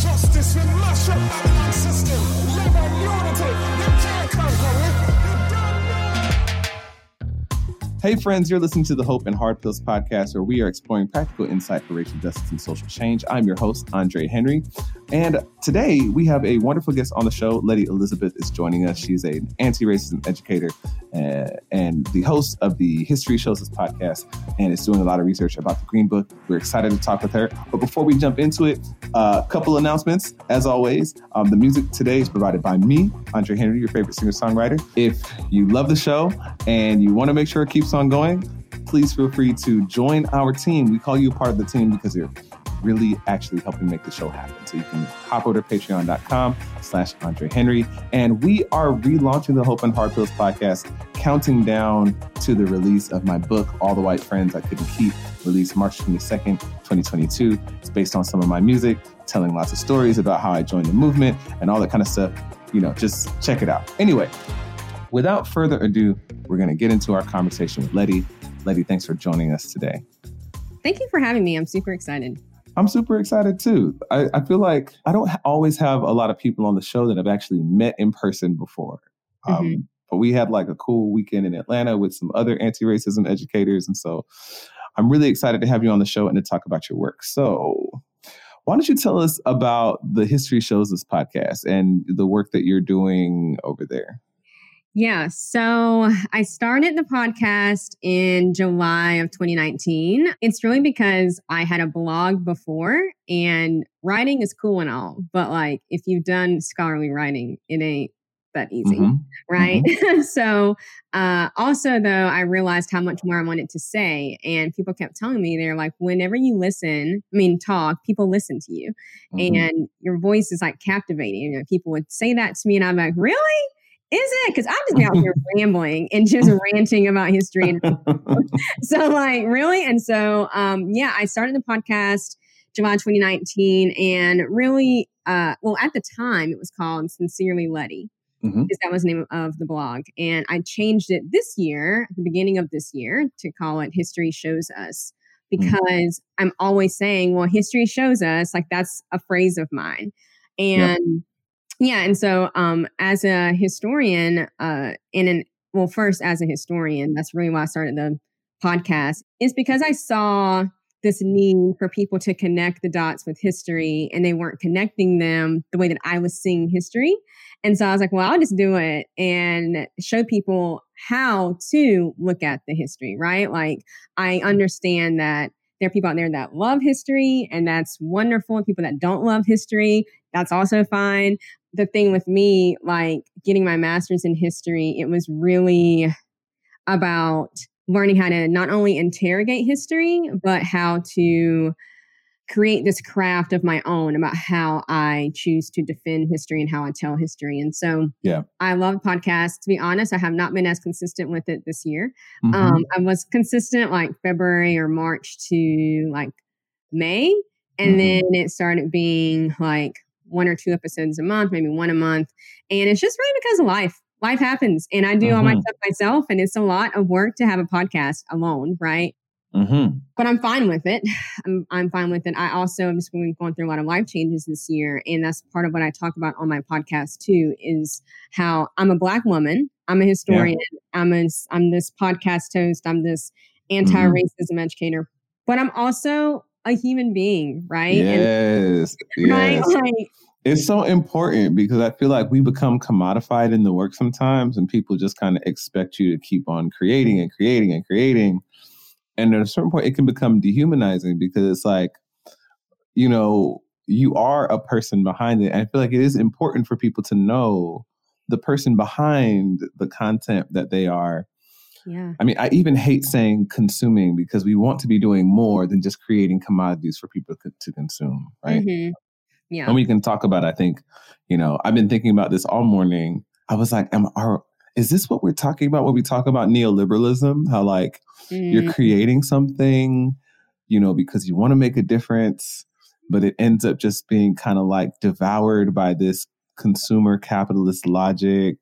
justice. Mash up system. Unity. You can't conquer it. Hey, friends, you're listening to the Hope and Hard Pills podcast, where we are exploring practical insight for racial justice and social change. I'm your host, Andre Henry. And today we have a wonderful guest on the show. Letty Elizabeth is joining us. She's an anti racism educator uh, and the host of the History Shows Us podcast and is doing a lot of research about the Green Book. We're excited to talk with her. But before we jump into it, a uh, couple announcements. As always, um, the music today is provided by me, Andre Henry, your favorite singer songwriter. If you love the show and you want to make sure it keeps on going, please feel free to join our team. We call you part of the team because you're really actually helping make the show happen. So you can hop over to patreon.com slash Andre Henry. And we are relaunching the Hope and Hard Pills podcast, counting down to the release of my book, All the White Friends I Couldn't Keep, released March 22nd, 2022. It's based on some of my music, telling lots of stories about how I joined the movement and all that kind of stuff. You know, just check it out. Anyway, without further ado, we're going to get into our conversation with Letty. Letty, thanks for joining us today. Thank you for having me. I'm super excited. I'm super excited too. I, I feel like I don't ha- always have a lot of people on the show that I've actually met in person before. Um, Mhm. But we had like a cool weekend in Atlanta with some other anti racism educators. And so I'm really excited to have you on the show and to talk about your work. So, why don't you tell us about the History Shows This podcast and the work that you're doing over there? Yeah. So I started the podcast in July of 2019. It's really because I had a blog before and writing is cool and all, but like if you've done scholarly writing, it ain't that easy. Mhm. right? so, uh, also though, I realized how much more I wanted to say, and people kept telling me they're like, whenever you listen, I mean, talk, people listen to you, Mhm. and your voice is like captivating. You know, people would say that to me, and I'm like, really? Is it? Because I'm just be out here rambling and just ranting about history. So, like, really? And so, um, yeah, I started the podcast July 2019, and really, uh, well, at the time, it was called Sincerely Letty because that was the name of the blog. And I changed it this year, at the beginning of this year, to call it History Shows Us because I'm always saying, well, history shows us, like that's a phrase of mine. And yeah, and so um as a historian, uh in an well, first as a historian, that's really why I started the podcast, is because I saw this need for people to connect the dots with history and they weren't connecting them the way that I was seeing history. And so I was like, well, I'll just do it and show people how to look at the history, right? Like, I understand that there are people out there that love history, and that's wonderful. And people that don't love history, that's also fine. The thing with me, like getting my master's in history, it was really about learning how to not only interrogate history, but how to create this craft of my own about how I choose to defend history and how I tell history. And so Yeah. I love podcasts. To be honest, I have not been as consistent with it this year. Mhm. Um, I was consistent like February or March to like May. And Mhm. then it started being like one or two episodes a month, maybe one a month. And it's just really because of life. Life happens. And I do all my Mhm. stuff myself. And it's a lot of work to have a podcast alone, right? Mhm. but I'm fine with it. I'm, I'm fine with it. I also am just going, going through a lot of life changes this year. And that's part of what I talk about on my podcast too, is how I'm a black woman. I'm a historian. I'm a, I'm this podcast host. I'm this anti-racism educator, but I'm also a human being, right? Yes. And, right? yes. Like, It's so important because I feel like we become commodified in the work sometimes, and people just kind of expect you to keep on creating and creating and creating. And at a certain point, it can become dehumanizing because it's like, you know, you are a person behind it. And I feel like it is important for people to know the person behind the content that they are. Yeah. I mean, I even hate saying consuming because we want to be doing more than just creating commodities for people to, to consume, right? Mhm. Yeah. and we can talk about i think you know i've been thinking about this all morning i was like am are is this what we're talking about when we talk about neoliberalism how like Mm, you're creating something you know because you want to make a difference but it ends up just being kind of like devoured by this consumer capitalist logic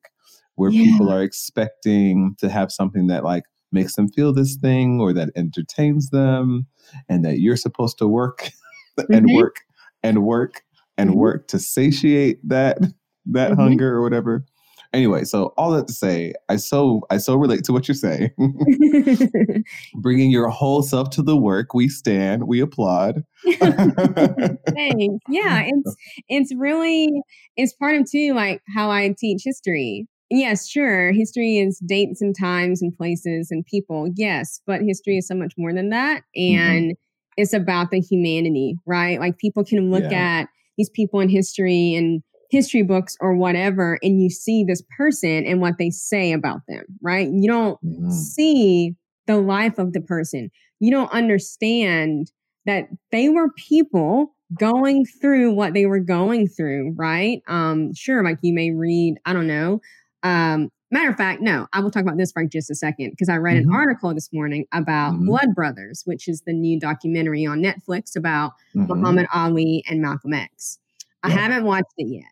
where Yeah. people are expecting to have something that like makes them feel this thing or that entertains them and that you're supposed to work and Mhm. work and work and Mhm. work to satiate that that Mhm. hunger or whatever. Anyway, so all that to say, I so I so relate to what you're saying. Bringing your whole self to the work, we stand, we applaud. Thanks. Yeah, it's it's really it's part of too like how I teach history. Yes, sure, history is dates and times and places and people. Yes, but history is so much more than that, Mm-hmm. and it's about the humanity, right? Like people can look Yeah. at these people in history and history books or whatever, and you see this person and what they say about them, right? You don't Mhm. see the life of the person. You don't understand that they were people going through what they were going through, right? Um, sure, like you may read, I don't know. Um, matter of fact, no, I will talk about this for just a second because I read Mhm. an article this morning about Mhm. Blood Brothers, which is the new documentary on Netflix about Mhm. Muhammad Ali and Malcolm X. I Yeah. haven't watched it yet,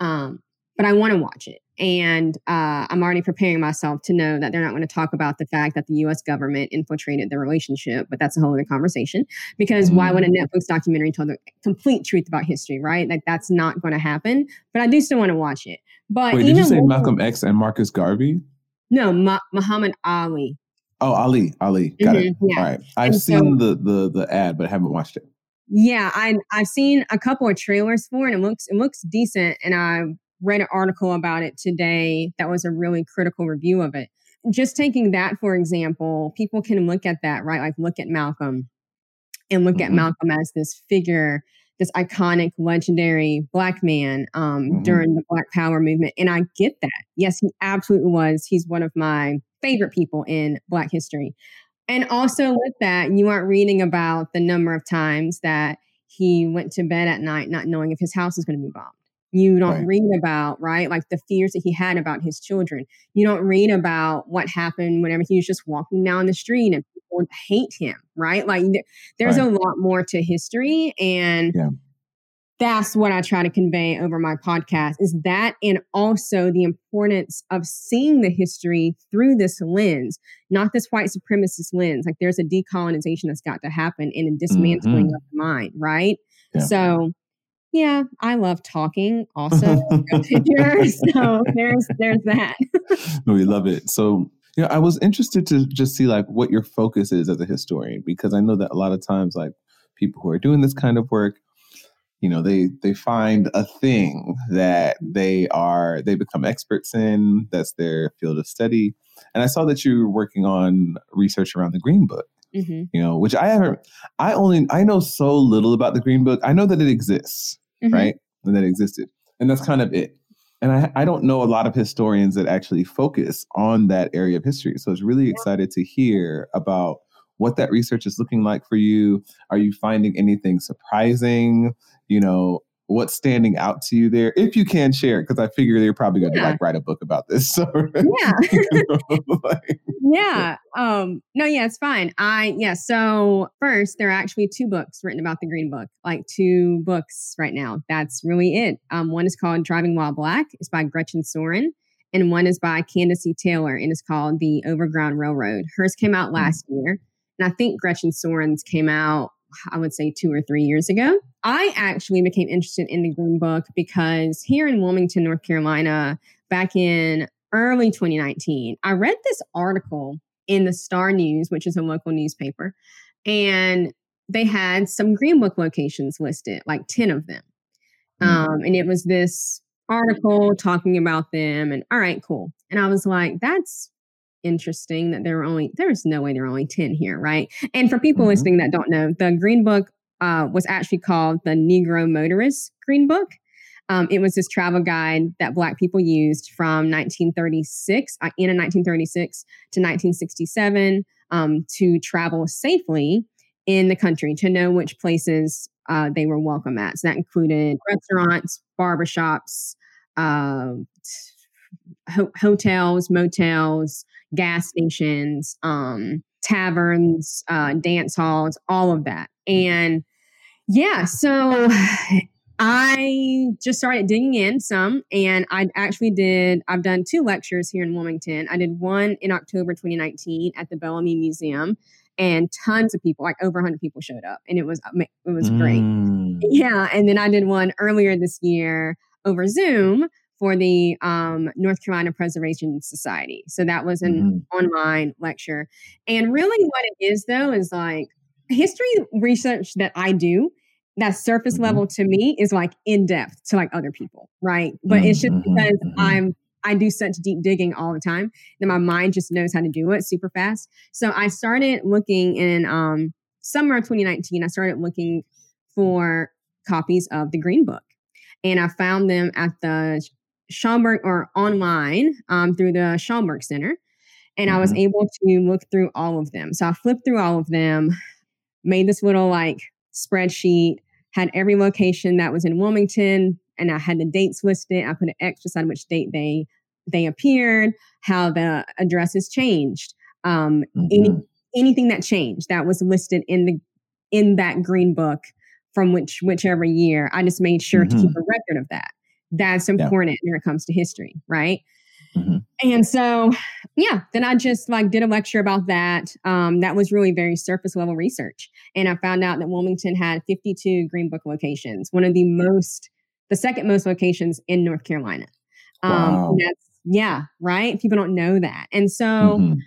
um, but I want to watch it. And uh, I'm already preparing myself to know that they're not going to talk about the fact that the US government infiltrated the relationship, but that's a whole other conversation. Because why would a Netflix documentary tell the complete truth about history, right? Like that's not going to happen. But I do still want to watch it. But Wait, did you say more- Malcolm X and Marcus Garvey? No, Ma- Muhammad Ali. Oh, Ali, Ali. Got it. Mhm, yeah. All right. I've And so- seen the the the ad, but I haven't watched it. Yeah, I I've seen a couple of trailers for it. It looks it looks decent, and I read an article about it today that was a really critical review of it. Just taking that for example, people can look at that right, like look at Malcolm, and look at Mhm. Malcolm as this figure, this iconic, legendary black man um, Mhm. during the Black Power movement, and I get that. Yes, he absolutely was. He's one of my favorite people in Black history. And also with that, you aren't reading about the number of times that he went to bed at night not knowing if his house was going to be bombed. You don't Right. read about, right? Like the fears that he had about his children. You don't read about what happened whenever he was just walking down the street and people would hate him, right? Like th- there's a lot more to history. And Yeah. that's what I try to convey over my podcast is that and also the importance of seeing the history through this lens, not this white supremacist lens. Like there's a decolonization that's got to happen and a dismantling mm-hmm. of the mind, right? Yeah. So yeah, I love talking also. So there's there's that. We love it. So, you know, I was interested to just see like what your focus is as a historian because I know that a lot of times, like people who are doing this kind of work, you know, they they find a thing that they are they become experts in. That's their field of study. And I saw that you were working on research around the Green Book. Mhm, You know, which I haven't. I only I know so little about the Green Book. I know that it exists mhm. right? And that it existed. And that's kind of it. And I, I don't know a lot of historians that actually focus on that area of history. So I was really excited to hear about what that research is looking like for you. Are you finding anything surprising? You know, what's standing out to you there? If you can share, because I figure they're probably going to Yeah. like write a book about this. So, Yeah. know, like, yeah um no yeah it's fine i yeah so first there are actually two books written about the green book like two books right now that's really it um one is called driving while black it's by gretchen sorin and one is by candace e taylor and it's called the overground railroad hers came out last year and i think gretchen sorin's came out I would say two or three years ago. I actually became interested in the Green Book because here in Wilmington, North Carolina, back in early 2019, I read this article in the Star News, which is a local newspaper, and they had some Green Book locations listed, like 10 of them. Mm. Um, and it was this article talking about them, and all right, cool. And I was like, that's interesting that there were only, there's no way there are only 10 here, right? And for people Mhm. listening that don't know, the Green Book uh, was actually called the Negro Motorist Green Book. Um, it was this travel guide that Black people used from 1936, uh, in 1936 to 1967, um, to travel safely in the country, to know which places uh, they were welcome at. So that included restaurants, barbershops, uh, ho- hotels, motels, gas stations, um, taverns, uh, dance halls, all of that. And yeah, so I just started digging in some, and I actually did. I've done two lectures here in Wilmington. I did one in October 2019 at the Bellamy Museum, and tons of people, like over 100 people showed up, and it was it was great. Mm. Yeah, and then I did one earlier this year over Zoom for the um, North Carolina Preservation Society. So that was an Mhm. online lecture. And really, what it is though is like history research that I do. That surface Mhm. level to me is like in depth to like other people, right? But it's just Mhm, because mhm. I'm I do such deep digging all the time that my mind just knows how to do it super fast. So I started looking in um, summer of 2019. I started looking for copies of the Green Book, and I found them at the Schomburg or online um, through the Schomburg Center. And I was Mhm. able to look through all of them. So I flipped through all of them, made this little like spreadsheet, had every location that was in Wilmington, and I had the dates listed. I put an X beside which date they they appeared, how the addresses changed, um, any Mhm. anything that changed that was listed in the in that green book from which whichever year. I just made sure to keep a record of that. That's important when it comes to history, right? Mhm. And so, yeah, then I just like did a lecture about that. Um, that was really very surface level research, and I found out that Wilmington had 52 Green Book locations, one of the most, the second most locations in North Carolina. Um, Wow. that's yeah, right. People don't know that, and so. Mhm.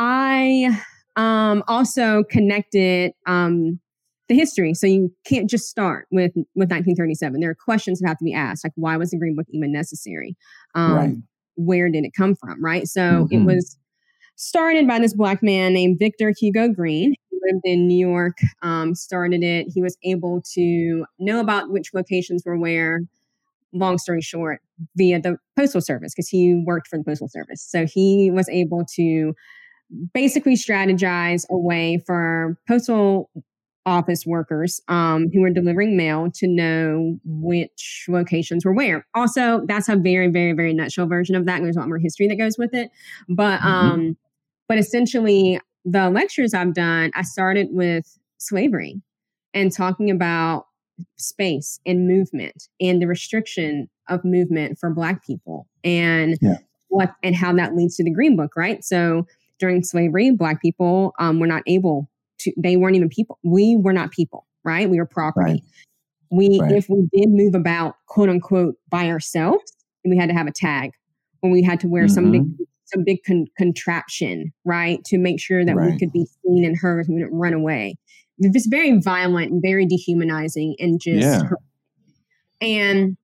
I um, also connected um, the history. So you can't just start with with 1937. There are questions that have to be asked, like why was the Green Book even necessary? Um, Right. Where did it come from? Right. So it Mhm. was started by this black man named Victor Hugo Green. He lived in New York. Um, started it. He was able to know about which locations were where. Long story short, via the postal service because he worked for the postal service. So he was able to basically strategize a way for postal office workers um, who were delivering mail to know which locations were where. Also, that's a very, very, very nutshell version of that. And there's a lot more history that goes with it. But Mhm. um, but essentially, the lectures I've done, I started with slavery and talking about space and movement and the restriction of movement for Black people and Yeah. what and how that leads to the Green Book, right? So during slavery, Black people um, were not able to. They weren't even people. We were not people, right? We were property. Right. We, Right. if we did move about, quote unquote, by ourselves, we had to have a tag, or we had to wear some big, mm-hmm. some big con- contraption, right, to make sure that we could be seen and heard. And we didn't run away. It was very violent and very dehumanizing, and just Yeah. and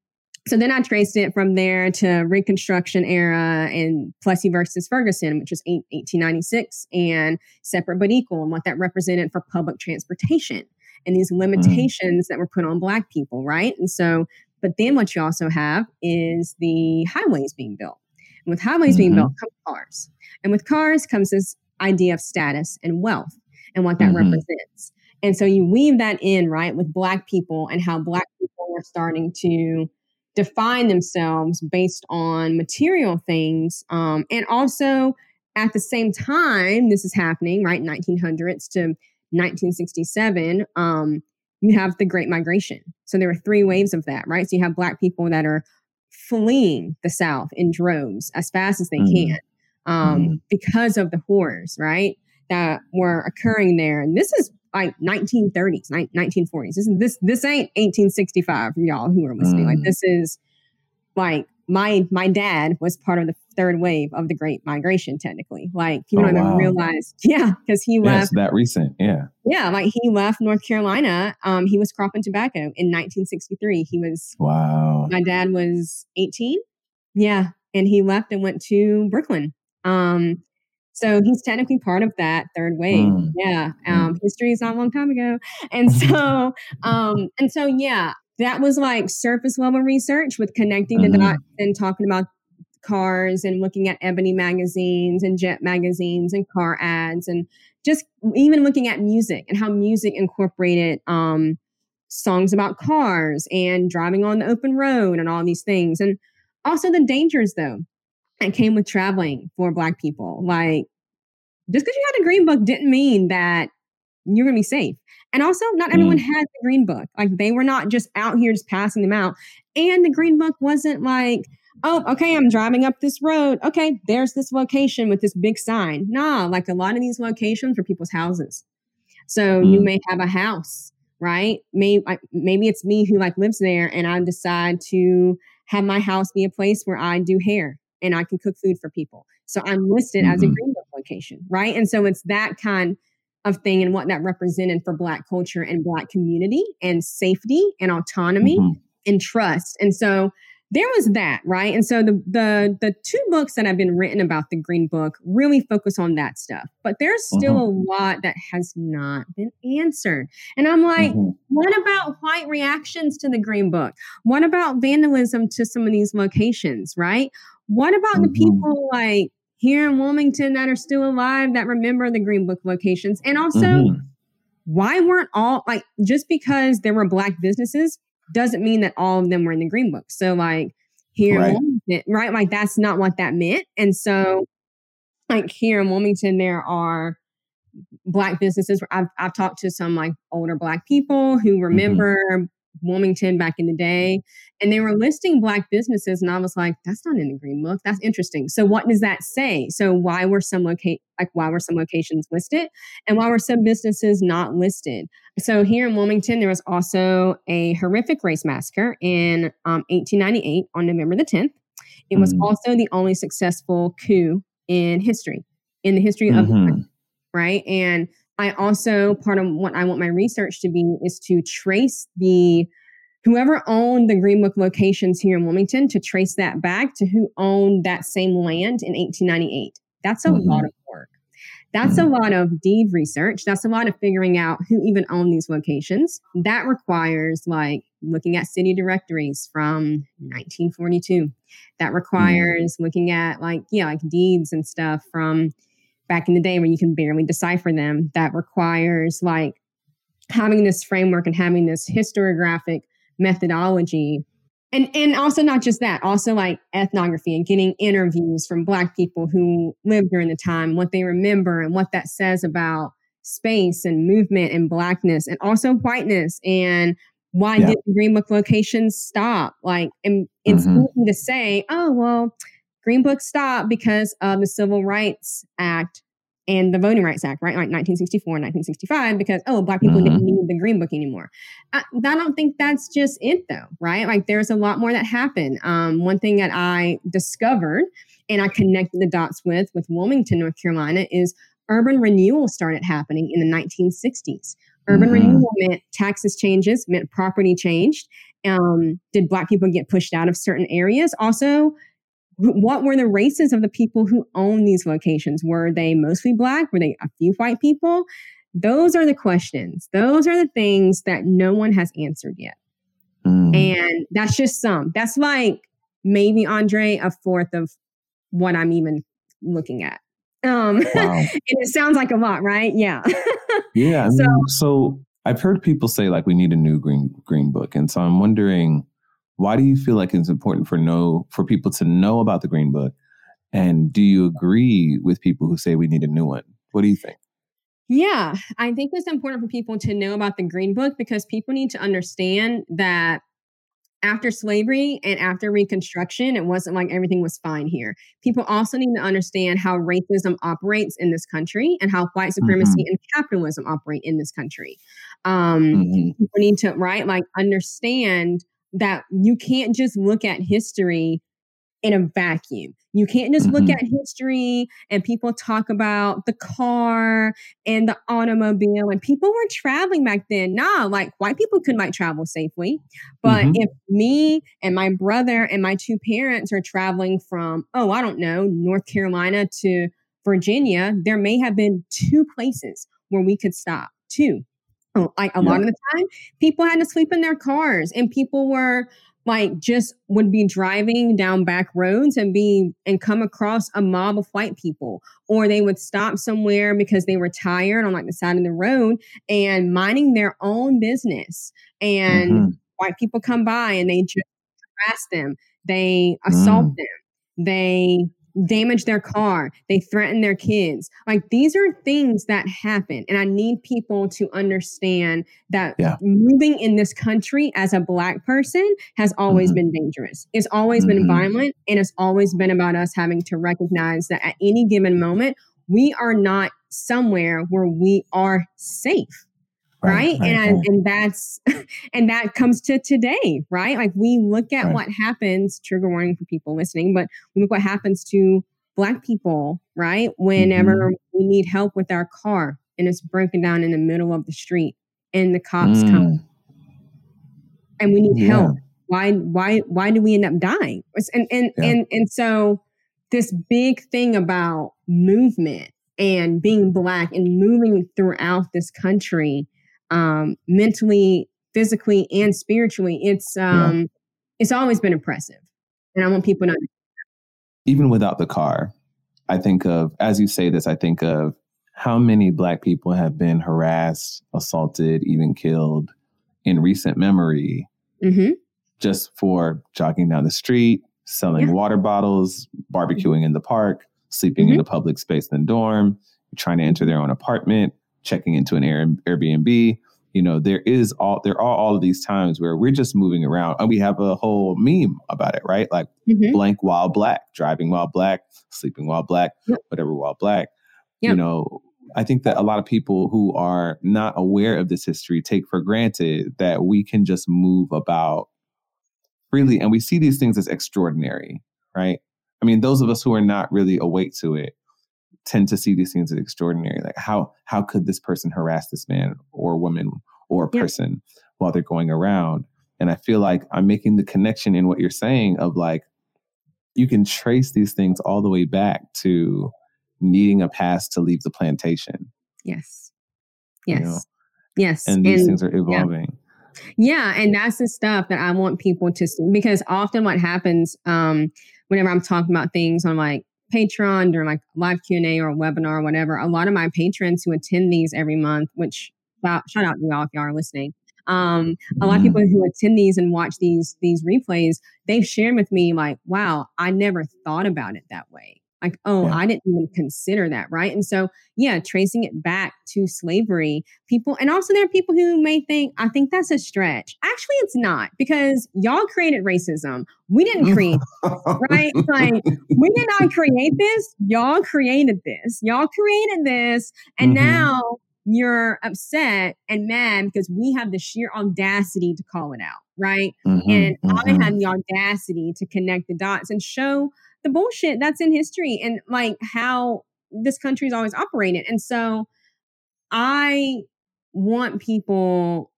so then I traced it from there to Reconstruction era and Plessy versus Ferguson, which was 1896, and separate but equal, and what that represented for public transportation and these limitations that were put on Black people, right? And so, but then what you also have is the highways being built. And with highways being Mhm. built come cars. And with cars comes this idea of status and wealth and what that Mhm. represents. And so you weave that in, right, with Black people and how Black people were starting to define themselves based on material things. Um, and also at the same time, this is happening, right, 1900s to 1967, um, you have the Great Migration. So there were three waves of that, right? So you have Black people that are fleeing the South in droves as fast as they Mhm. can um, Mhm. because of the horrors, right, that were occurring there. And this is like 1930s, ni- 1940s. This this this ain't 1865 for y'all who are listening. Like Mm. this is like my my dad was part of the third wave of the Great Migration. Technically, like people Oh, don't even realize, yeah, because he Yeah, left that recent. Yeah. yeah, like he left North Carolina. Um, he was cropping tobacco in 1963. He was Wow. my dad was 18. Yeah, and he left and went to Brooklyn. Um, so he's technically part of that third wave. Mm. Yeah, um, history is not a long time ago, and so um, and so yeah, that was like surface level research with connecting the Mhm. dots and talking about cars and looking at ebony magazines and jet magazines and car ads and just even looking at music and how music incorporated um, songs about cars and driving on the open road and all these things and also the dangers though that came with traveling for black people like just because you had a green book didn't mean that you're going to be safe and also not everyone had the green book like they were not just out here just passing them out and the green book wasn't like oh, okay, I'm driving up this road. Okay, there's this location with this big sign. Nah, like a lot of these locations are people's houses. So mm. you may have a house, right? Maybe maybe it's me who like lives there, and I decide to have my house be a place where I do hair and I can cook food for people. So I'm listed mm-hmm. as a mm-hmm. green book location, right? And so it's that kind of thing and what that represented for Black culture and Black community and safety and autonomy mm-hmm. and trust. And so there was that, right? And so the the the two books that have been written about the Green Book really focus on that stuff. But there's still mm-hmm. a lot that has not been answered. And I'm like, mm-hmm. what about white reactions to the Green Book? What about vandalism to some of these locations, right? What about mm-hmm. the people like here in Wilmington that are still alive that remember the Green Book locations? And also, mm-hmm. why weren't all like just because there were black businesses doesn't mean that all of them were in the green book. So like here right. in Wilmington, right? Like that's not what that meant. And so like here in Wilmington, there are black businesses. I've I've talked to some like older black people who mm-hmm. remember mm-hmm. Wilmington back in the day, and they were listing black businesses, and I was like, that's not in the green book. That's interesting. So what does that say? So why were some locate like why were some locations listed, and why were some businesses not listed? So here in Wilmington, there was also a horrific race massacre in um, 1898 on November the 10th. It was mm. also the only successful coup in history, in the history mm-hmm. of right? And I also part of what I want my research to be is to trace the whoever owned the Green Book locations here in Wilmington to trace that back to who owned that same land in 1898. That's a mm-hmm. lot of work. That's mm-hmm. a lot of deed research. That's a lot of figuring out who even owned these locations. That requires like looking at city directories from 1942. That mm-hmm. requires mm-hmm. looking at like, yeah, like deeds and stuff from back in the day when you can barely decipher them. That requires like having this framework and having this historiographic methodology. And, and also not just that, also like ethnography and getting interviews from Black people who lived during the time, what they remember and what that says about space and movement and Blackness and also whiteness and why yeah. did Green Book locations stop? Like, and it's mm-hmm. easy to say, oh, well, Green Book stopped because of the Civil Rights Act and the Voting Rights Act, right? Like 1964 and 1965, because, oh, Black people mm-hmm. didn't need the Green Book anymore. I, I, don't think that's just it, though, right? Like there's a lot more that happened. Um, one thing that I discovered and I connected the dots with, with Wilmington, North Carolina, is urban renewal started happening in the 1960s. Urban mm-hmm. renewal meant taxes changes, meant property changed. Um, did Black people get pushed out of certain areas? Also, what were the races of the people who own these locations? Were they mostly black? Were they a few white people? Those are the questions. Those are the things that no one has answered yet. Mm. And that's just some. That's like maybe Andre a fourth of what I'm even looking at. Um wow. and it sounds like a lot, right? Yeah. yeah. I mean, so, so I've heard people say like we need a new green green book. And so I'm wondering why do you feel like it's important for know for people to know about the Green Book? And do you agree with people who say we need a new one? What do you think? Yeah, I think it's important for people to know about the Green Book because people need to understand that after slavery and after Reconstruction, it wasn't like everything was fine here. People also need to understand how racism operates in this country and how white supremacy mm-hmm. and capitalism operate in this country. Um, mm-hmm. People need to, right, like understand that you can't just look at history in a vacuum. You can't just mm-hmm. look at history and people talk about the car and the automobile and people were traveling back then. Nah, like white people could might travel safely. But mm-hmm. if me and my brother and my two parents are traveling from, oh, I don't know, North Carolina to Virginia, there may have been two places where we could stop. Two like a yeah. lot of the time people had to sleep in their cars and people were like just would be driving down back roads and be and come across a mob of white people or they would stop somewhere because they were tired on like the side of the road and minding their own business and mm-hmm. white people come by and they just harass them they assault mm. them they damage their car, they threaten their kids. Like these are things that happen. And I need people to understand that Yeah. moving in this country as a black person has always Mhm. been dangerous. It's always been Mhm. violent and it's always been about us having to recognize that at any given moment we are not somewhere where we are safe right, and I, and that's and that comes to today right like we look at Right. what happens trigger warning for people listening but we look what happens to black people right whenever Mm-hmm. we need help with our car and it's broken down in the middle of the street and the cops come Mm, and we need yeah. help why why why do we end up dying and and Yeah. and and so this big thing about movement and being black and moving throughout this country um mentally physically and spiritually it's Yeah. um it's always been impressive and i want people to even without the car, I think of, as you say this, I think of how many Black people have been harassed, assaulted, even killed in recent memory hmm just for jogging down the street, selling Yeah. water bottles, barbecuing in the park, sleeping in Mhm. a public space in the dorm, trying to enter their own apartment, checking into an Air- Airbnb. You know, there is all there are all of these times where we're just moving around, and we have a whole meme about it, right? Like hmm blank while black, driving while black, sleeping while black, Yep. whatever while black. You know, I think that a lot of people who are not aware of this history take for granted that we can just move about freely and we see these things as extraordinary, right? I mean, those of us who are not really awake to it tend to see these things as extraordinary. Like how how could this person harass this man or woman or Yeah. person while they're going around? And I feel like I'm making the connection in what you're saying of like you can trace these things all the way back to needing a pass to leave the plantation. yes You yes know, yes And these things are evolving. Yeah, and that's the stuff that I want people to see because often what happens um, whenever I'm talking about things on like Patreon during like live Q and A or webinar or whatever, a lot of my patrons who attend these every month, which shout, shout out to y'all if y'all are listening. Um, a lot of Mhm. people who attend these and watch these these replays, they've shared with me like, "Wow, I never thought about it that way." Like, "Oh, Yeah. I didn't even consider that." Right, and so yeah, tracing it back to slavery, people, and also there are people who may think, "I think that's a stretch." Actually, it's not because y'all created racism. We didn't create right? Like we did not create this. Y'all created this. Y'all created this. And Mhm. now you're upset and mad because we have the sheer audacity to call it out, right? Mhm, And mhm. I have the audacity to connect the dots and show the bullshit that's in history and like how this country's always operated. And so I want people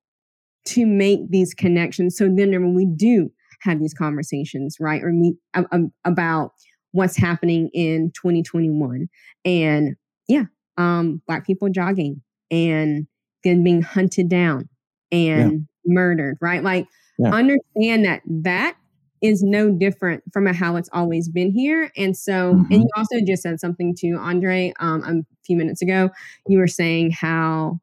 to make these connections. So then when we do have these conversations, right? Or we um, about what's happening in 2021 and yeah, um, black people jogging and then being hunted down and murdered, right? Like Yeah. understand that that is no different from how it's always been here. And so, Mhm. and you also just said something to Andre um, a few minutes ago. You were saying how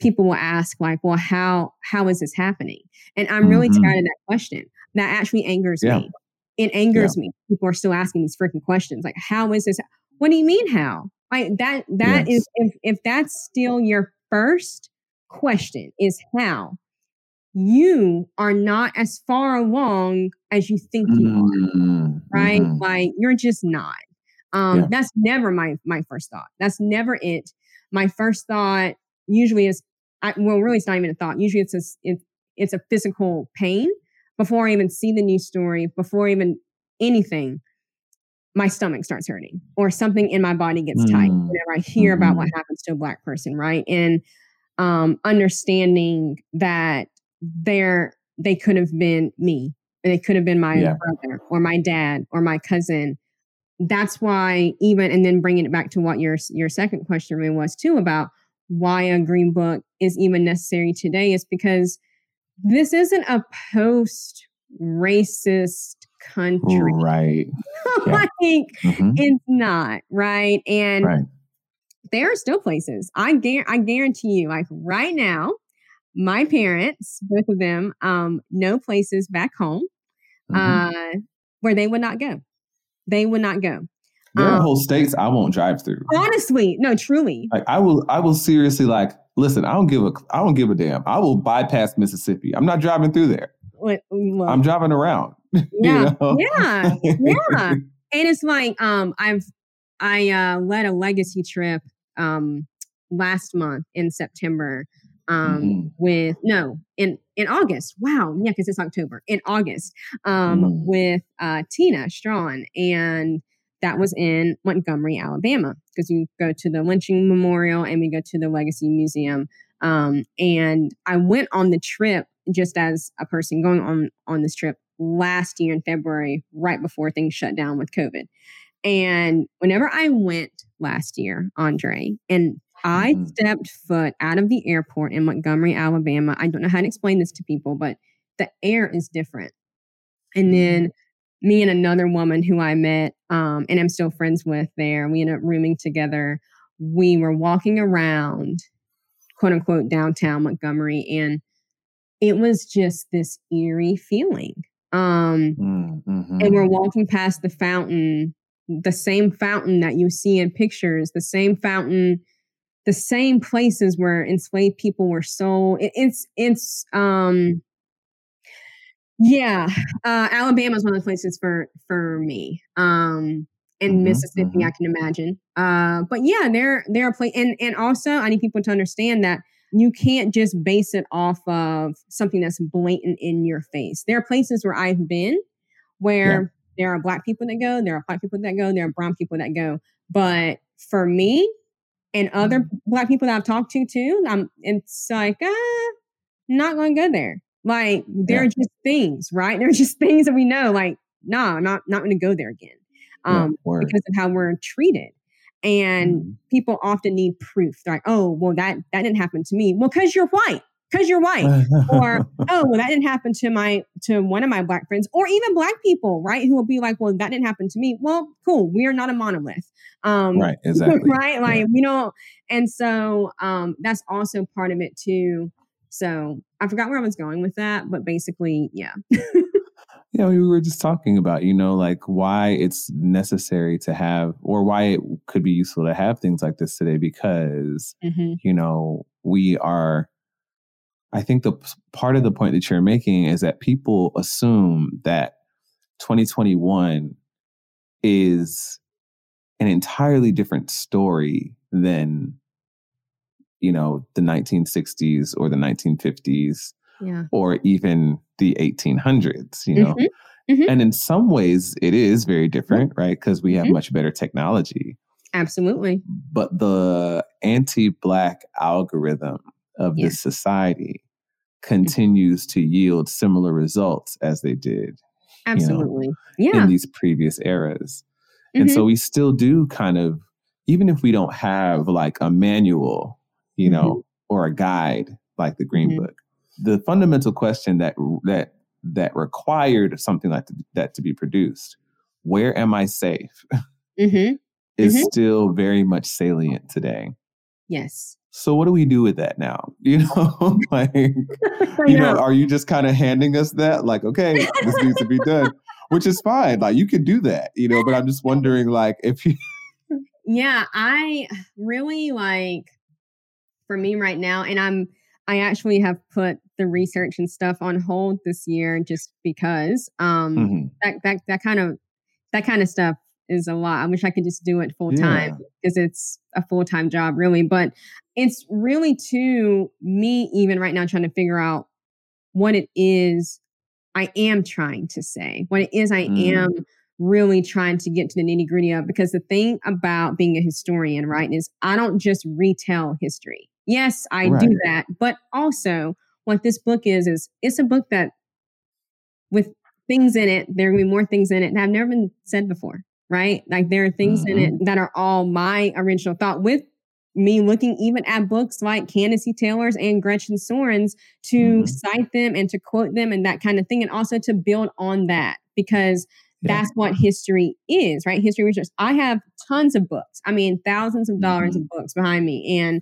people will ask, like, well, how how is this happening? And I'm really Mhm. tired of that question. That actually angers Yeah. me. It angers me. People are still asking these freaking questions, like, how is this? What do you mean how? Like that that is Yes. if if that's still your first question is how you are not as far along as you think you are Mhm, right mhm. like you're just not um Yeah. that's never my my first thought that's never it my first thought usually is I, well really it's not even a thought usually it's a, it, it's a physical pain before i even see the news story before even anything my stomach starts hurting or something in my body gets tight Mm. whenever i hear about what Mhm. happens to a black person right and um understanding that they're they could have been me and it could have been my Yeah. brother or my dad or my cousin that's why even and then bringing it back to what your your second question really was too about why a green book is even necessary today is because this isn't a post racist country Right. Yeah. like Mhm. it's not right and Right. there are still places I guar- I guarantee you like right now my parents both of them um know places back home Mhm. uh where they would not go they would not go There are Um, whole states I won't drive through. honestly, no, truly. Like I will, I will seriously like. Listen, I don't give a, I don't give a damn. I will bypass Mississippi. I'm not driving through there. What- well, I'm driving around. yeah, yeah, yeah. and it's like um i've i uh led a legacy trip um last month in september um Mhm. with no in in august wow yeah because it's october in august um Mm. with uh tina strawn and that was in montgomery alabama because you go to the lynching memorial and we go to the legacy museum um and i went on the trip just as a person going on on this trip last year in February, right before things shut down with COVID. And whenever I went last year, Andre, and I Mhm. stepped foot out of the airport in Montgomery, Alabama, I don't know how to explain this to people, but the air is different. And then me and another woman who I met um, and I'm still friends with there, we ended up rooming together. We were walking around, quote unquote, downtown Montgomery, and it was just this eerie feeling. Um, Mm, mhm. and we're walking past the fountain, the same fountain that you see in pictures, the same fountain, the same places where enslaved people were sold. It, it's it's um yeah, uh, Alabama is one of the places for for me. Um, and Mhm, Mississippi, mhm. I can imagine. Uh, but yeah, there there are places, and and also I need people to understand that you can't just base it off of something that's blatant in your face. There are places where I've been where there are black people that go, there are white people that go, there are brown people that go. But for me and other Mm-hmm. black people that I've talked to too, I'm it's like, ah, not gonna go there. Like there Yeah. are just things, right? There are just things that we know, like, nah, not not gonna go there again. Um, word. because of how we're treated. And Mhm. people often need proof. They're like, oh, well, that that didn't happen to me. Well, because you're white. Because you're white. or oh well that didn't happen to my to one of my black friends or even black people right who will be like well that didn't happen to me well cool we are not a monolith um right, exactly. right like we don't and so um that's also part of it too so i forgot where i was going with that but basically yeah Yeah, we were just talking about, you know, like why it's necessary to have, or why it could be useful to have things like this today, because, Mhm. you know, we are, I think the part of the point that you're making is that people assume that 2021 is an entirely different story than, you know, the 1960s or the 1950s yeah or even the 1800s, you know. Mhm. Mhm. And in some ways, it is very different, right? Because we have Mhm. much better technology. absolutely But the anti Black algorithm of Yeah. this society continues to yield similar results as they did absolutely yeah in these previous eras. And Mhm. so we still do kind of, even if we don't have like a manual, you know, or a guide like the Green Mhm. Book, the fundamental question that that that required something like that to be produced, where am I safe, Mhm. is still very much salient today. yes So what do we do with that now? You know, like you know, are you just kind of handing us that, like, okay, this needs to be done, which is fine. Like you can do that, you know. But I'm just wondering, like, if you Yeah, I really like for me right now, and I'm I actually have put the research and stuff on hold this year just because um Mhm. that that that kind of that kind of stuff is a lot. I wish I could just do it full time because it's a full time job, really. But it's really to me even right now trying to figure out what it is I am trying to say, what it is I Mm. am really trying to get to the nitty gritty of. Because the thing about being a historian, right, is I don't just retell history. Yes, I Right. do that, but also what this book is is it's a book that with things in it, there are gonna be more things in it that have never been said before, right? Like there are things in it that are all my original thought with me looking even at books like Candace E. Taylor's and Gretchen Sorin's to Mhm. cite them and to quote them and that kind of thing, and also to build on that because Yeah. that's what history is, right? History research. I have tons of books. I mean, thousands of dollars Mm-hmm. of books behind me, and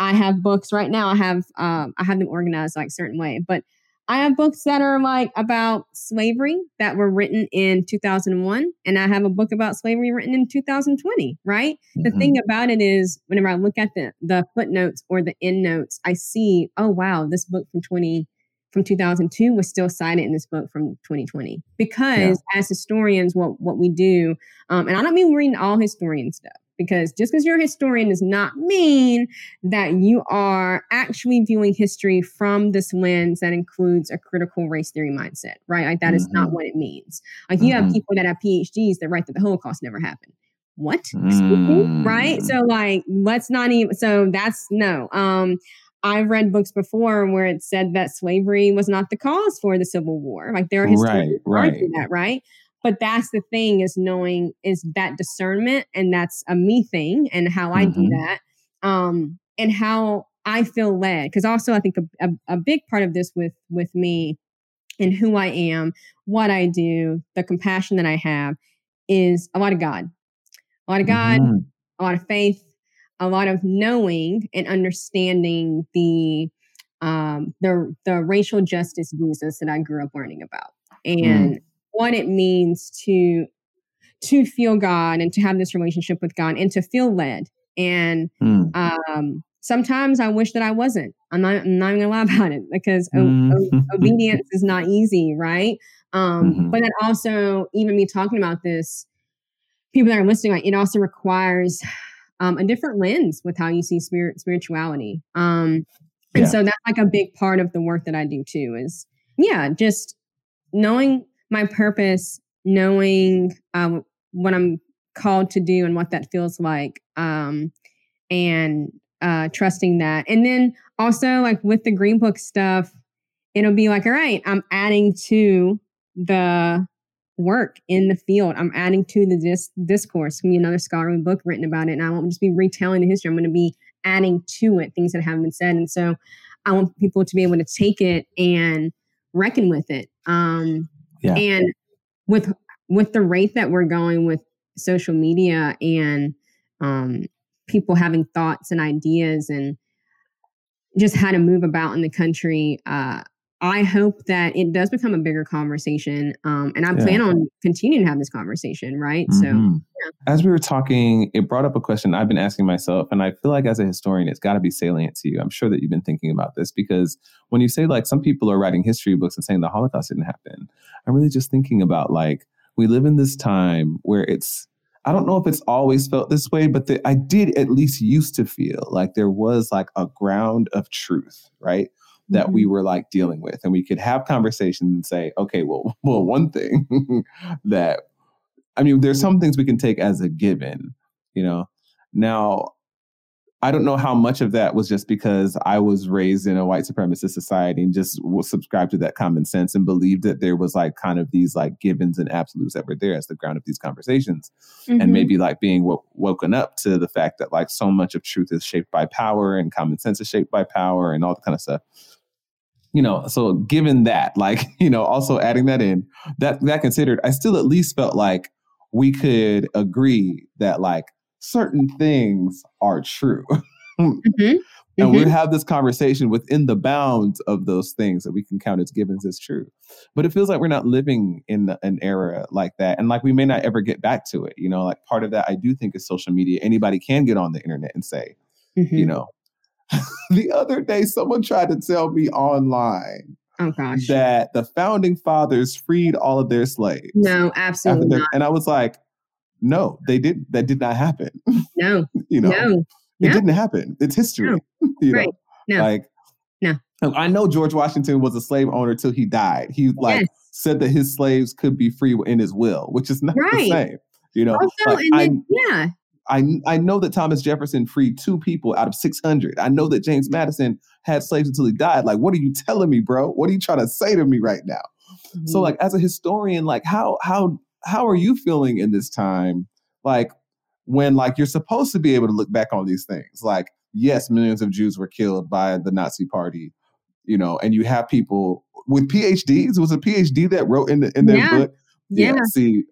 I have books right now. I have um, I have them organized like a certain way, but I have books that are like about slavery that were written in 2001, and I have a book about slavery written in 2020. Right. Mm-hmm. The thing about it is, whenever I look at the the footnotes or the end notes, I see, oh wow, this book from 20 from 2002 was still cited in this book from 2020 because yeah. as historians what what we do um, and i don't mean reading all historian stuff because just because you're a historian does not mean that you are actually viewing history from this lens that includes a critical race theory mindset, right? Like that mm-hmm. is not mm-hmm. what it means. Like you mm-hmm. have people that have PhDs that write that the Holocaust never happened. What? Mm-hmm. Right? So like let's not even so that's no. Um I've read books before where it said that slavery was not the cause for the Civil War. Like there are historians right, right. that, right? But that's the thing is knowing is that discernment and that's a me thing and how i mm-hmm. do that um and how i feel led because also i think a, a, a, big part of this with with me and who i am what i do the compassion that i have is a lot of god a lot of god mm-hmm. a lot of faith a lot of knowing and understanding the um the the racial justice jesus that i grew up learning about mm. and mm what it means to to feel God and to have this relationship with God and to feel led. And mm. um, sometimes I wish that I wasn't. I'm not, I'm not gonna lie about it because mm. o- o- obedience is not easy, right? Um, mm-hmm. But then also, even me talking about this, people that are listening, like, it also requires um, a different lens with how you see spirit spirituality. Um, and yeah. so that's like a big part of the work that I do too. Is yeah, just knowing my purpose, knowing um, what I'm called to do and what that feels like, um, and uh, trusting that. And then also, like with the Green Book stuff, it'll be like, all right, I'm adding to the work in the field. I'm adding to the dis- discourse. Be another scholarly book written about it. And I won't just be retelling the history. I'm going to be adding to it things that haven't been said. And so I want people to be able to take it and reckon with it. Um, yeah. And with with the rate that we're going with social media and um, people having thoughts and ideas and just how to move about in the country, uh, I hope that it does become a bigger conversation. Um, and I yeah. plan on continuing to have this conversation, right? Mm-hmm. So, yeah. as we were talking, it brought up a question I've been asking myself. And I feel like as a historian, it's got to be salient to you. I'm sure that you've been thinking about this because when you say like some people are writing history books and saying the Holocaust didn't happen, I'm really just thinking about like we live in this time where it's, I don't know if it's always felt this way, but the, I did at least used to feel like there was like a ground of truth, right? That mm-hmm. we were like dealing with and we could have conversations and say okay well well one thing that i mean there's some things we can take as a given you know now i don't know how much of that was just because i was raised in a white supremacist society and just was subscribed to that common sense and believed that there was like kind of these like givens and absolutes that were there as the ground of these conversations mm-hmm. and maybe like being w- woken up to the fact that like so much of truth is shaped by power and common sense is shaped by power and all that kind of stuff you know, so given that, like, you know, also adding that in, that that considered, I still at least felt like we could agree that like certain things are true. mm-hmm. And mm-hmm. we have this conversation within the bounds of those things that we can count as givens as true. But it feels like we're not living in an era like that. And like we may not ever get back to it. You know, like part of that I do think is social media. Anybody can get on the internet and say, mm-hmm. you know, the other day, someone tried to tell me online oh, gosh. that the founding fathers freed all of their slaves. No, absolutely not. And I was like, no, they did. That did not happen. No, you know, no, it no. didn't happen. It's history. No. you right. know, no. like no. Oh, I know George Washington was a slave owner till he died. He like yes. said that his slaves could be free in his will, which is not right. the same. You know, also, like, I, yeah, I, I know that Thomas Jefferson freed two people out of 600. I know that James Madison had slaves until he died. Like, what are you telling me, bro? What are you trying to say to me right now? Mm-hmm. So, like, as a historian, like, how how how are you feeling in this time? Like, when like you're supposed to be able to look back on these things. Like, yes, millions of Jews were killed by the Nazi Party, you know, and you have people with PhDs. It was a PhD that wrote in the, in their yeah. book. Yeah. yeah. See,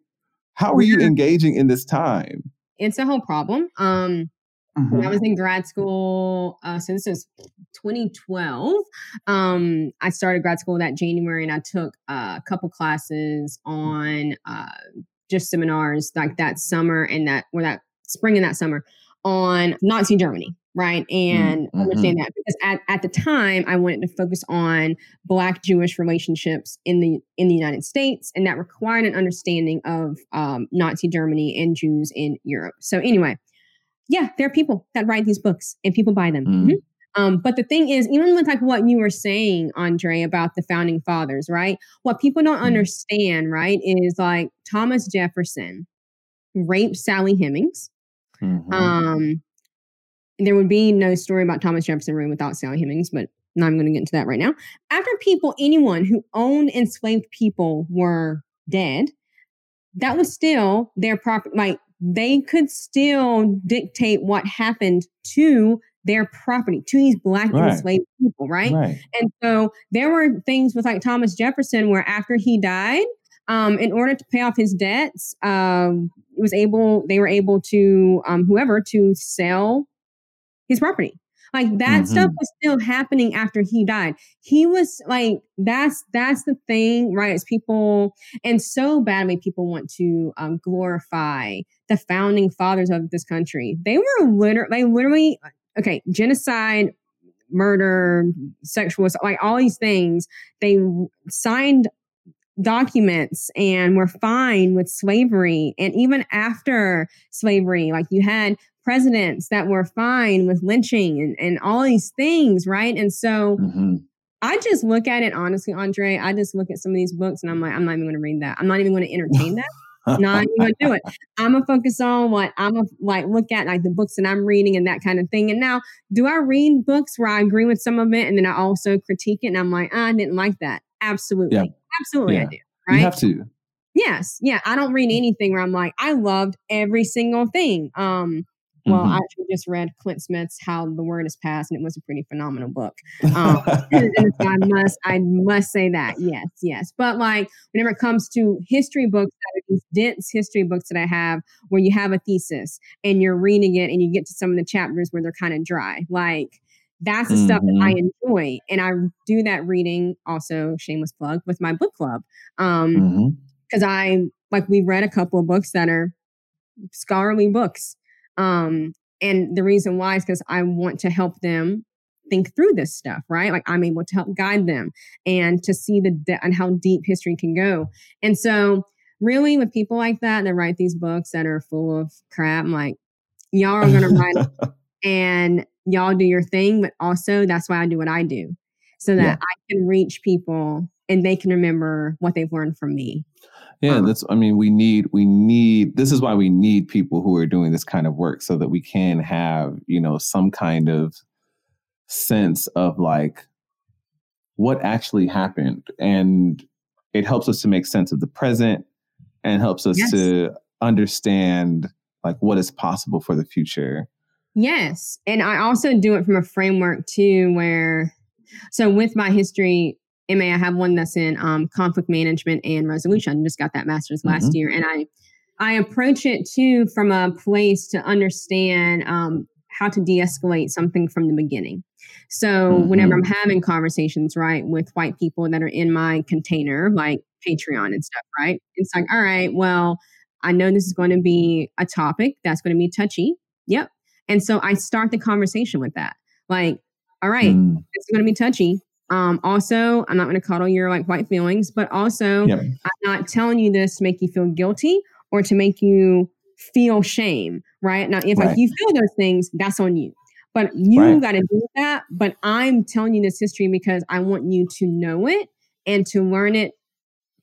how are you engaging in this time? It's a whole problem. Um, when I Mhm. was in grad school, uh, so this is 2012. Um, I started grad school that January, and I took uh, a couple classes on uh, just seminars like that summer and that or that spring and that summer on Nazi Germany, right? And Mhm. understand that because at, at the time I wanted to focus on Black Jewish relationships in the in the United States, and that required an understanding of um, Nazi Germany and Jews in Europe. So anyway yeah, there are people that write these books and people buy them. Mm. Mhm. Um, but the thing is, even with like what you were saying, Andre, about the founding fathers, right? What people don't Mm. understand, right, is like Thomas Jefferson raped Sally Hemings. Mhm. Um, there would be no story about Thomas Jefferson room without Sally Hemings, but now I'm going to get into that right now. After people, anyone who owned enslaved people were dead, that was still their property. Like they could still dictate what happened to their property, to these black Right. enslaved people, right? right. And so there were things with like Thomas Jefferson where after he died, um, in order to pay off his debts, um, was able they were able to um, whoever to sell his property. Like that stuff was still happening after he died. He was like that's that's the thing, right? It's people and so badly people want to um, glorify the founding fathers of this country. They were literally they literally okay genocide murder, sexual assault, like all these things. They signed documents and were fine with slavery. And even after slavery, like you had presidents that were fine with lynching and, and all these things, right? And so Mhm. I just look at it honestly, Andre. I just look at some of these books and I'm like, I'm not even going to read that. I'm not even going to entertain that. not even gonna do it. I'm gonna focus on what I'm gonna like look at like the books that I'm reading and that kind of thing. And now, do I read books where I agree with some of it and then I also critique it and I'm like, "Ah, I didn't like that. Absolutely, Yeah. absolutely, I Yeah. do. You have to. yes, yeah. I don't read anything where I'm like, I loved every single thing. Um, well, Mhm. I actually just read Clint Smith's "How the Word Is Passed" and it was a pretty phenomenal book. Um, I must, I must say that. Yes, yes. But like, whenever it comes to history books, these dense history books that I have, where you have a thesis and you're reading it, and you get to some of the chapters where they're kind of dry, like. That's the stuff that I enjoy, and I do that reading. Also, shameless plug with my book club, um, Mhm. because I like we've read a couple of books that are scholarly books, um, and the reason why is because I want to help them think through this stuff, right? Like I'm able to help guide them and to see the de- and how deep history can go. And so, really, with people like that that write these books that are full of crap, I'm like, y'all are gonna write and y'all do your thing, but also that's why I do what I do, so that Yeah. I can reach people and they can remember what they've learned from me. Yeah, Um, that's. I mean, we need we need. This is why we need people who are doing this kind of work, so that we can have you know some kind of sense of like what actually happened, and it helps us to make sense of the present, and helps us Yes. to understand like what is possible for the future. Yes. And I also do it from a framework too, where, so with my history, MA, I have one that's in um, conflict management and resolution. I just got that master's last Mhm. year. And I, I approach it too from a place to understand um, how to de escalate something from the beginning. So whenever I'm having conversations, right, with white people that are in my container, like Patreon and stuff, right, it's like, all right, well, I know this is going to be a topic that's going to be touchy. Yep. And so I start the conversation with that. Like, all right, Mm, this is going to be touchy. Um, also, I'm not going to coddle your like white feelings, but also Yep. I'm not telling you this to make you feel guilty or to make you feel shame, right? Now, if like you feel those things, that's on you. But you Right. got to do that. But I'm telling you this history because I want you to know it and to learn it,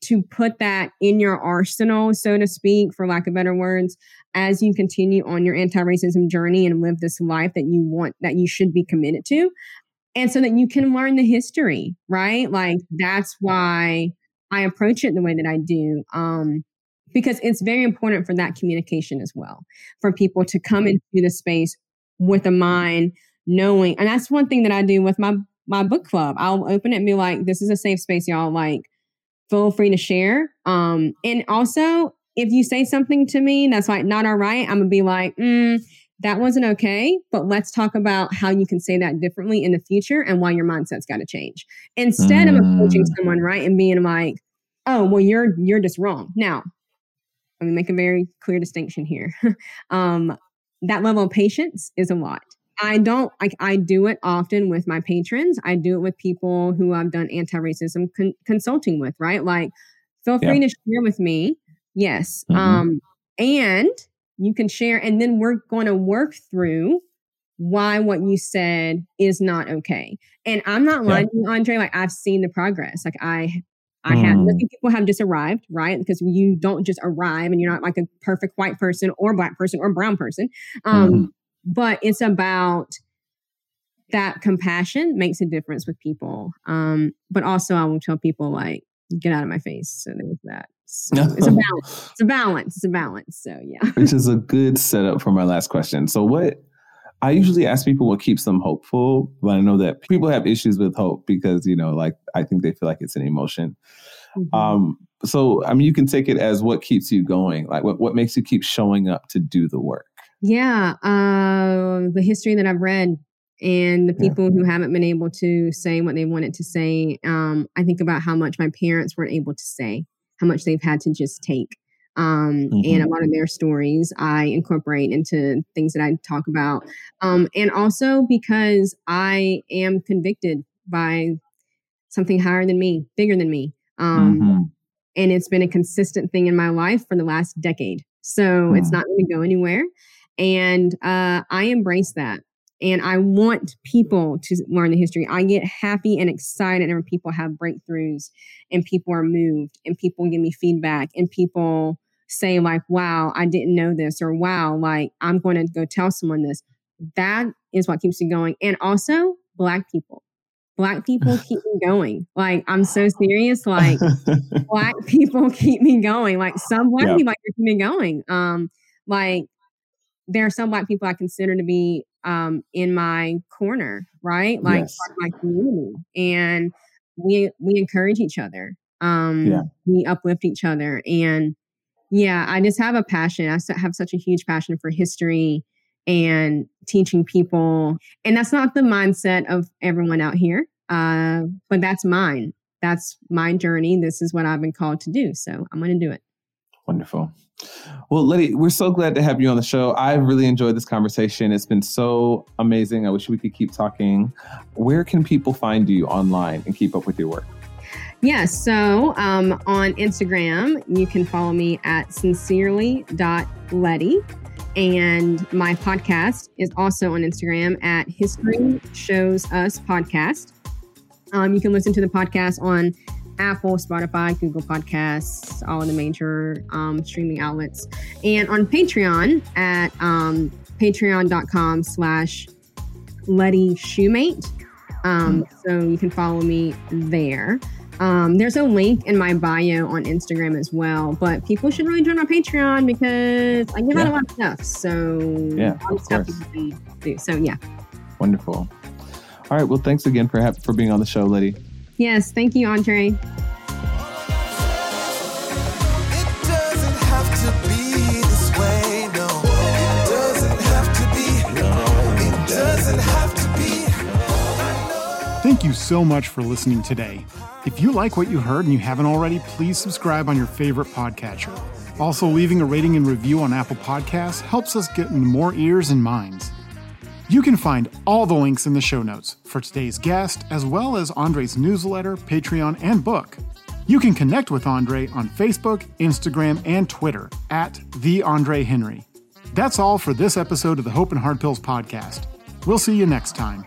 to put that in your arsenal, so to speak, for lack of better words, as you continue on your anti-racism journey and live this life that you want, that you should be committed to. And so that you can learn the history, right? Like that's why I approach it the way that I do. Um, because it's very important for that communication as well, for people to come into the space with a mind knowing, and that's one thing that I do with my my book club. I'll open it and be like, "This is a safe space, y'all. Like, feel free to share." Um, and also, if you say something to me that's like not all right, I'm gonna be like, mm, that wasn't okay, but let's talk about how you can say that differently in the future and why your mindset's got to change. Instead mm. of approaching someone right and being like, "Oh, well, you're you're just wrong." Now, let me make a very clear distinction here. um, that level of patience is a lot. I don't like I do it often with my patrons. I do it with people who I've done anti-racism con- consulting with, right? Like feel free yeah. to share with me. Yes. Mm-hmm. Um and you can share and then we're going to work through why what you said is not okay. And I'm not lying you, Andre. Like I've seen the progress. Like I I have mm. people have just arrived, right? Because you don't just arrive and you're not like a perfect white person or black person or brown person. Um, mm. But it's about that compassion makes a difference with people. Um, but also I will tell people like, get out of my face. So there's that. So it's a balance. It's a balance. It's a balance. So yeah. Which is a good setup for my last question. So what I usually ask people what keeps them hopeful, but I know that people have issues with hope because, you know, like I think they feel like it's an emotion. Mm-hmm. Um, so I mean you can take it as what keeps you going, like what, what makes you keep showing up to do the work. Yeah. Uh, the history that I've read and the people yeah. who haven't been able to say what they wanted to say. Um, I think about how much my parents weren't able to say how much they've had to just take. Um, mm-hmm. And a lot of their stories I incorporate into things that I talk about. Um, and also because I am convicted by something higher than me, bigger than me. Um, mm-hmm. And it's been a consistent thing in my life for the last decade. So mm-hmm. it's not going to go anywhere. And uh, I embrace that and I want people to learn the history. I get happy and excited when people have breakthroughs and people are moved and people give me feedback and people say like, wow, I didn't know this or wow, like I'm going to go tell someone this. That is what keeps me going. And also black people. Black people keep me going. Like I'm so serious. Like black people keep me going. Like some black yeah. people keep me going. Um, like there are some black people I consider to be um, in my corner, right? Like yes. my community, and we we encourage each other. Um, yeah. We uplift each other, and yeah, I just have a passion. I have such a huge passion for history and teaching people, and that's not the mindset of everyone out here, uh, but that's mine. That's my journey. This is what I've been called to do, so I'm going to do it. Wonderful. Well, Letty, we're so glad to have you on the show. I really enjoyed this conversation. It's been so amazing. I wish we could keep talking. Where can people find you online and keep up with your work? Yes. Yeah, so um, on Instagram, you can follow me at sincerely.letty. And my podcast is also on Instagram at History Shows Us Podcast. Um, you can listen to the podcast on Apple, Spotify, Google Podcasts, all of the major um, streaming outlets, and on Patreon at um, patreon.com slash Letty Shoemate. Um, so you can follow me there. Um, there's a link in my bio on Instagram as well, but people should really join my Patreon because I give yeah. out a lot of stuff. So yeah, of stuff do. So yeah. Wonderful. All right. Well, thanks again for ha- for being on the show, Letty. Yes, thank you, Andre. Thank you so much for listening today. If you like what you heard and you haven't already, please subscribe on your favorite podcatcher. Also, leaving a rating and review on Apple Podcasts helps us get into more ears and minds. You can find all the links in the show notes for today's guest, as well as Andre's newsletter, Patreon, and book. You can connect with Andre on Facebook, Instagram, and Twitter at the Andre Henry. That's all for this episode of the Hope and Hard Pills podcast. We'll see you next time.